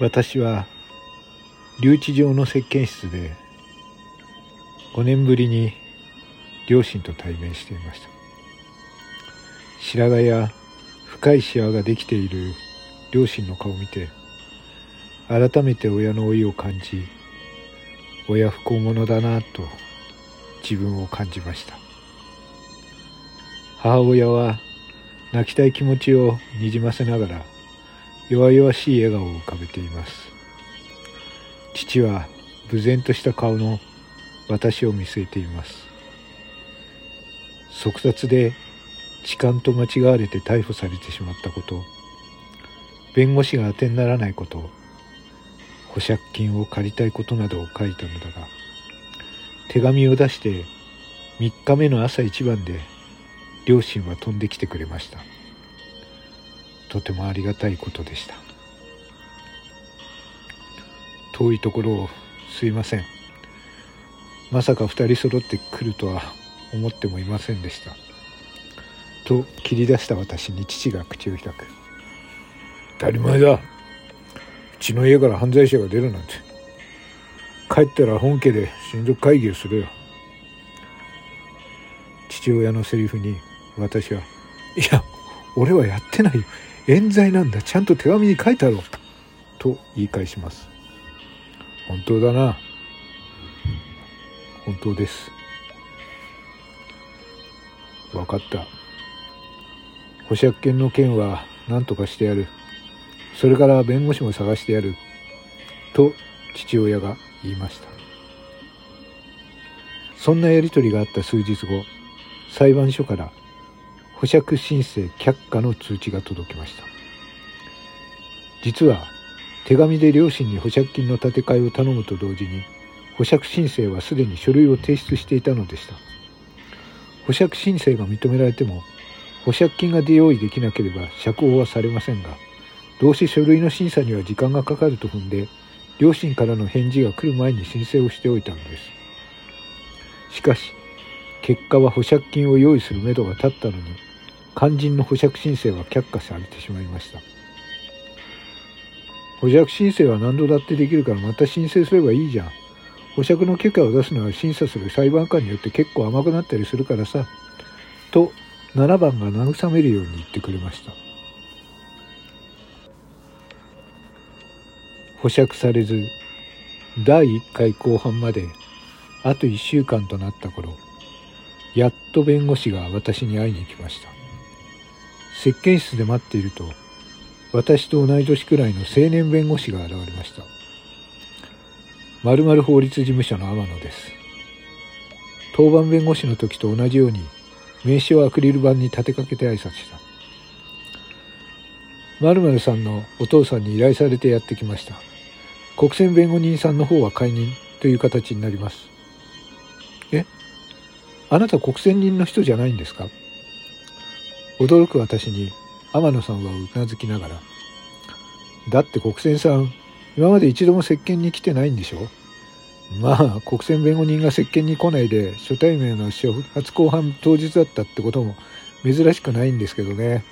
私は留置場の石鹸室で5年ぶりに両親と対面していました。白髪や深いシワができている両親の顔を見て改めて親の老いを感じ親不孝者だなと自分を感じました。母親は泣きたい気持ちをにじませながら弱々しい笑顔を浮かべています。父は無然とした顔の私を見据えています。即殺で痴漢と間違われて逮捕されてしまったこと。弁護士が当てにならないこと。保釈金を借りたいことなどを書いたのだが手紙を出して3日目の朝一番で両親は飛んできてくれました。とてもありがたいことでした。遠いところをすいません。まさか二人揃ってくるとは思ってもいませんでした。と切り出した私に父が口を開く。当たり前だ。うちの家から犯罪者が出るなんて。帰ったら本家で親族会議をするよ。父親のセリフに私は「いや俺はやってないよ。冤罪なんだ。ちゃんと手紙に書いてあろう」と言い返します。本当だな。本当です。分かった。保釈金の件は何とかしてやる。それから弁護士も探してやる。と父親が言いました。そんなやり取りがあった数日後裁判所から保釈申請却下の通知が届きました。実は手紙で両親に保釈金の立て替えを頼むと同時に保釈申請はすでに書類を提出していたのでした。保釈申請が認められても保釈金が出用意できなければ釈放はされませんがどうせ書類の審査には時間がかかると踏んで両親からの返事が来る前に申請をしておいたのです。しかし結果は保釈金を用意するめどが立ったのに肝心の保釈申請は却下されてしまいました。保釈申請は何度だってできるからまた申請すればいいじゃん。保釈の許可を出すのは審査する裁判官によって結構甘くなったりするからさ。と7番が慰めるように言ってくれました。保釈されず第1回公判まであと1週間となった頃やっと弁護士が私に会いに来ました。石鹸室で待っていると私と同い年くらいの青年弁護士が現れました。〇〇法律事務所の天野です。当番弁護士の時と同じように名刺をアクリル板に立てかけて挨拶した。〇〇さんのお父さんに依頼されてやってきました。国選弁護人さんの方は解任という形になります。え？あなた国選人の人じゃないんですか？驚く私に天野さんはうなずきながらだって国選さん今まで一度も接見に来てないんでしょ？まあ国選弁護人が接見に来ないで初対面の初公判当日だったってことも珍しくないんですけどね。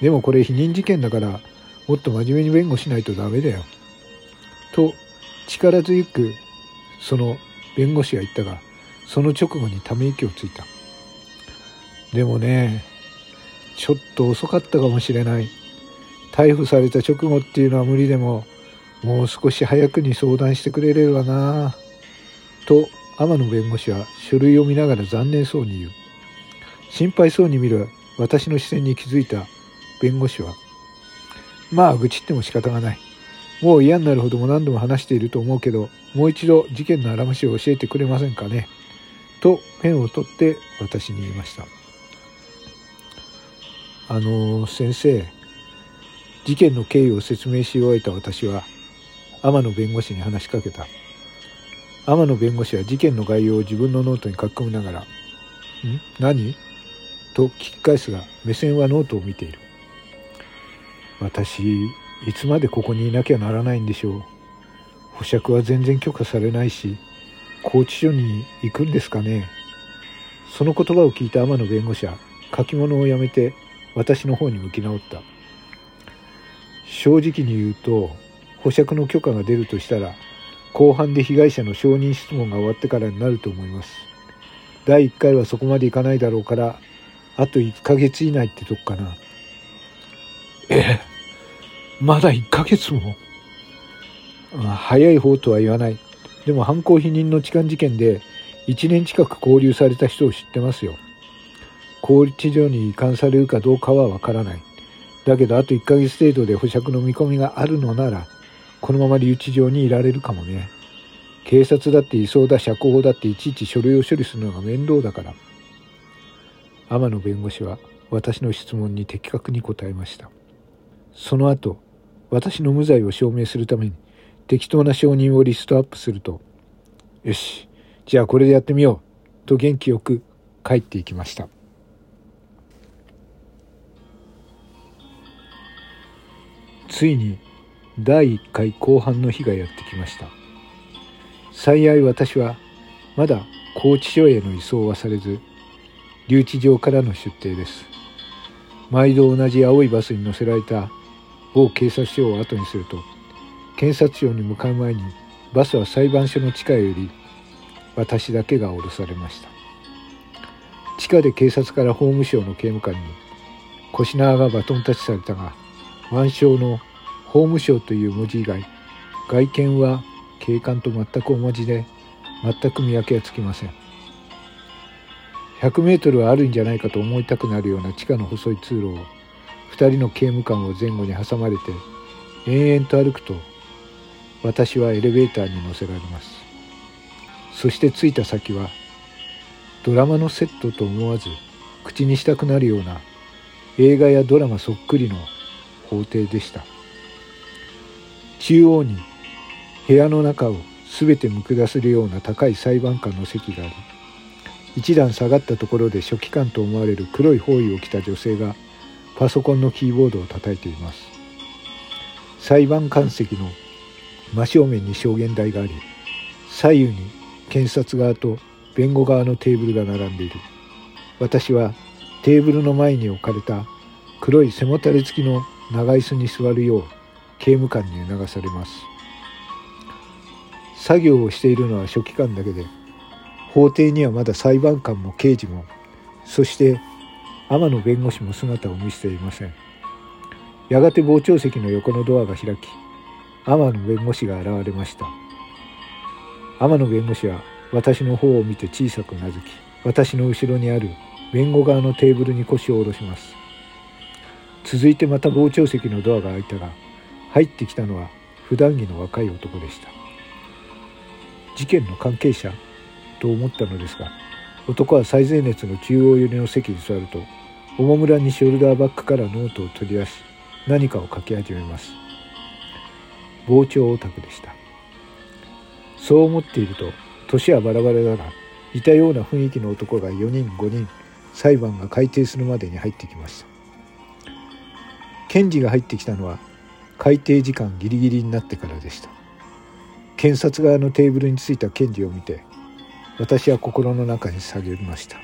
でもこれ否認事件だからもっと真面目に弁護しないとダメだよ。と力強くその弁護士が言ったがその直後にため息をついた。でもねちょっと遅かったかもしれない。逮捕された直後っていうのは無理でももう少し早くに相談してくれればな。と天野弁護士は書類を見ながら残念そうに言う。心配そうに見る私の視線に気づいた弁護士は。まあ愚痴っても仕方がない。もう嫌になるほども何度も話していると思うけどもう一度事件のあらましを教えてくれませんかね。とペンを取って私に言いました。あの先生事件の経緯を説明し終えた私は天野弁護士に話しかけた。天野弁護士は事件の概要を自分のノートに書き込みながら「ん？何?」と聞き返すが目線はノートを見ている私いつまでここにいなきゃならないんでしょう。保釈は全然許可されないし拘置所に行くんですかね。その言葉を聞いた天野弁護士は書き物をやめて私の方に向き直った。正直に言うと保釈の許可が出るとしたら後半で被害者の証人質問が終わってからになると思います。第1回はそこまでいかないだろうからあと1ヶ月以内ってとこかな。ええまだ1ヶ月も？早い方とは言わない。でも犯行否認の痴漢事件で1年近く勾留された人を知ってますよ。拘置所に移管されるかどうかはわからない。だけどあと1ヶ月程度で保釈の見込みがあるのならこのまま留置場にいられるかもね。警察だって移送だ釈放だっていちいち書類を処理するのが面倒だから。天野弁護士は私の質問に的確に答えました。その後私の無罪を証明するために適当な証人をリストアップするとよしじゃあこれでやってみようと元気よく帰っていきました。ついに第1回後半の日がやってきました。幸い私はまだ拘置所への移送はされず留置場からの出廷です。毎度同じ青いバスに乗せられた某警察署を後にすると検察庁に向かう前にバスは裁判所の地下へ寄り私だけが降ろされました。地下で警察から法務省の刑務官に腰縄がバトンタッチされたが腕章の法務省という文字以外外見は警官と全く同じで全く見分けはつきません。100メートルはあるんじゃないかと思いたくなるような地下の細い通路を2人の刑務官を前後に挟まれて延々と歩くと私はエレベーターに乗せられます。そして着いた先はドラマのセットと思わず口にしたくなるような映画やドラマそっくりの法廷でした。中央に部屋の中を全てむく出せるような高い裁判官の席があり一段下がったところで書記官と思われる黒い包囲を着た女性がパソコンのキーボードを叩いています。裁判官席の真正面に証言台があり左右に検察側と弁護側のテーブルが並んでいる。私はテーブルの前に置かれた黒い背もたれ付きの長椅子に座るよう刑務官に促されます。作業をしているのは書記官だけで法廷にはまだ裁判官も刑事もそして天野弁護士も姿を見せていません。やがて傍聴席の横のドアが開き天野弁護士が現れました。天野弁護士は私の方を見て小さくうなずき私の後ろにある弁護側のテーブルに腰を下ろします。続いてまた傍聴席のドアが開いたが入ってきたのは普段着の若い男でした。事件の関係者と思ったのですが男は最前列の中央寄りの席に座るとおもむろにショルダーバッグからノートを取り出し何かを書き始めます。傍聴オタクでした。そう思っていると年はバラバラだが似たような雰囲気の男が4人5人裁判が改定するまでに入ってきました。検事が入ってきたのは改定時間ギリギリになってからでした。検察側のテーブルについた検事を見て私は心の中に下げました。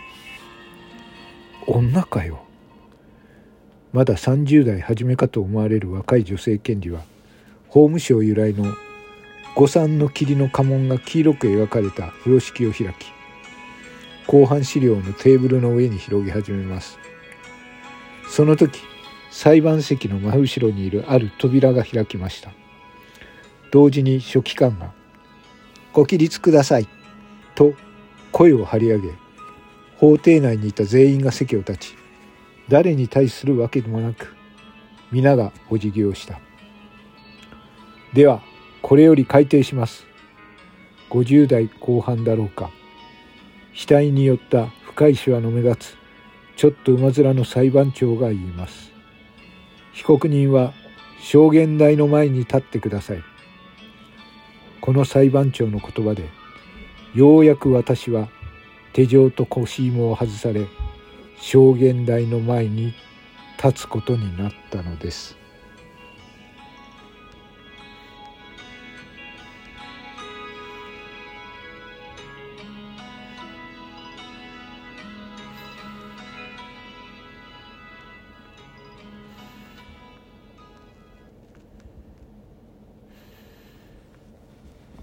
女かよ。まだ30代初めかと思われる若い女性検事は法務省由来の五三の霧の家紋が黄色く描かれた風呂敷を開き後半資料のテーブルの上に広げ始めます。その時裁判席の真後ろにいるある扉が開きました。同時に書記官が「ご起立ください」と声を張り上げ法廷内にいた全員が席を立ち誰に対するわけでもなく皆がお辞儀をしたではこれより改定します。50代後半だろうか。額によった深いシワの目立つちょっと馬面の裁判長が言います。被告人は証言台の前に立ってください。この裁判長の言葉でようやく私は手錠と腰紐を外され証言台の前に立つことになったのです。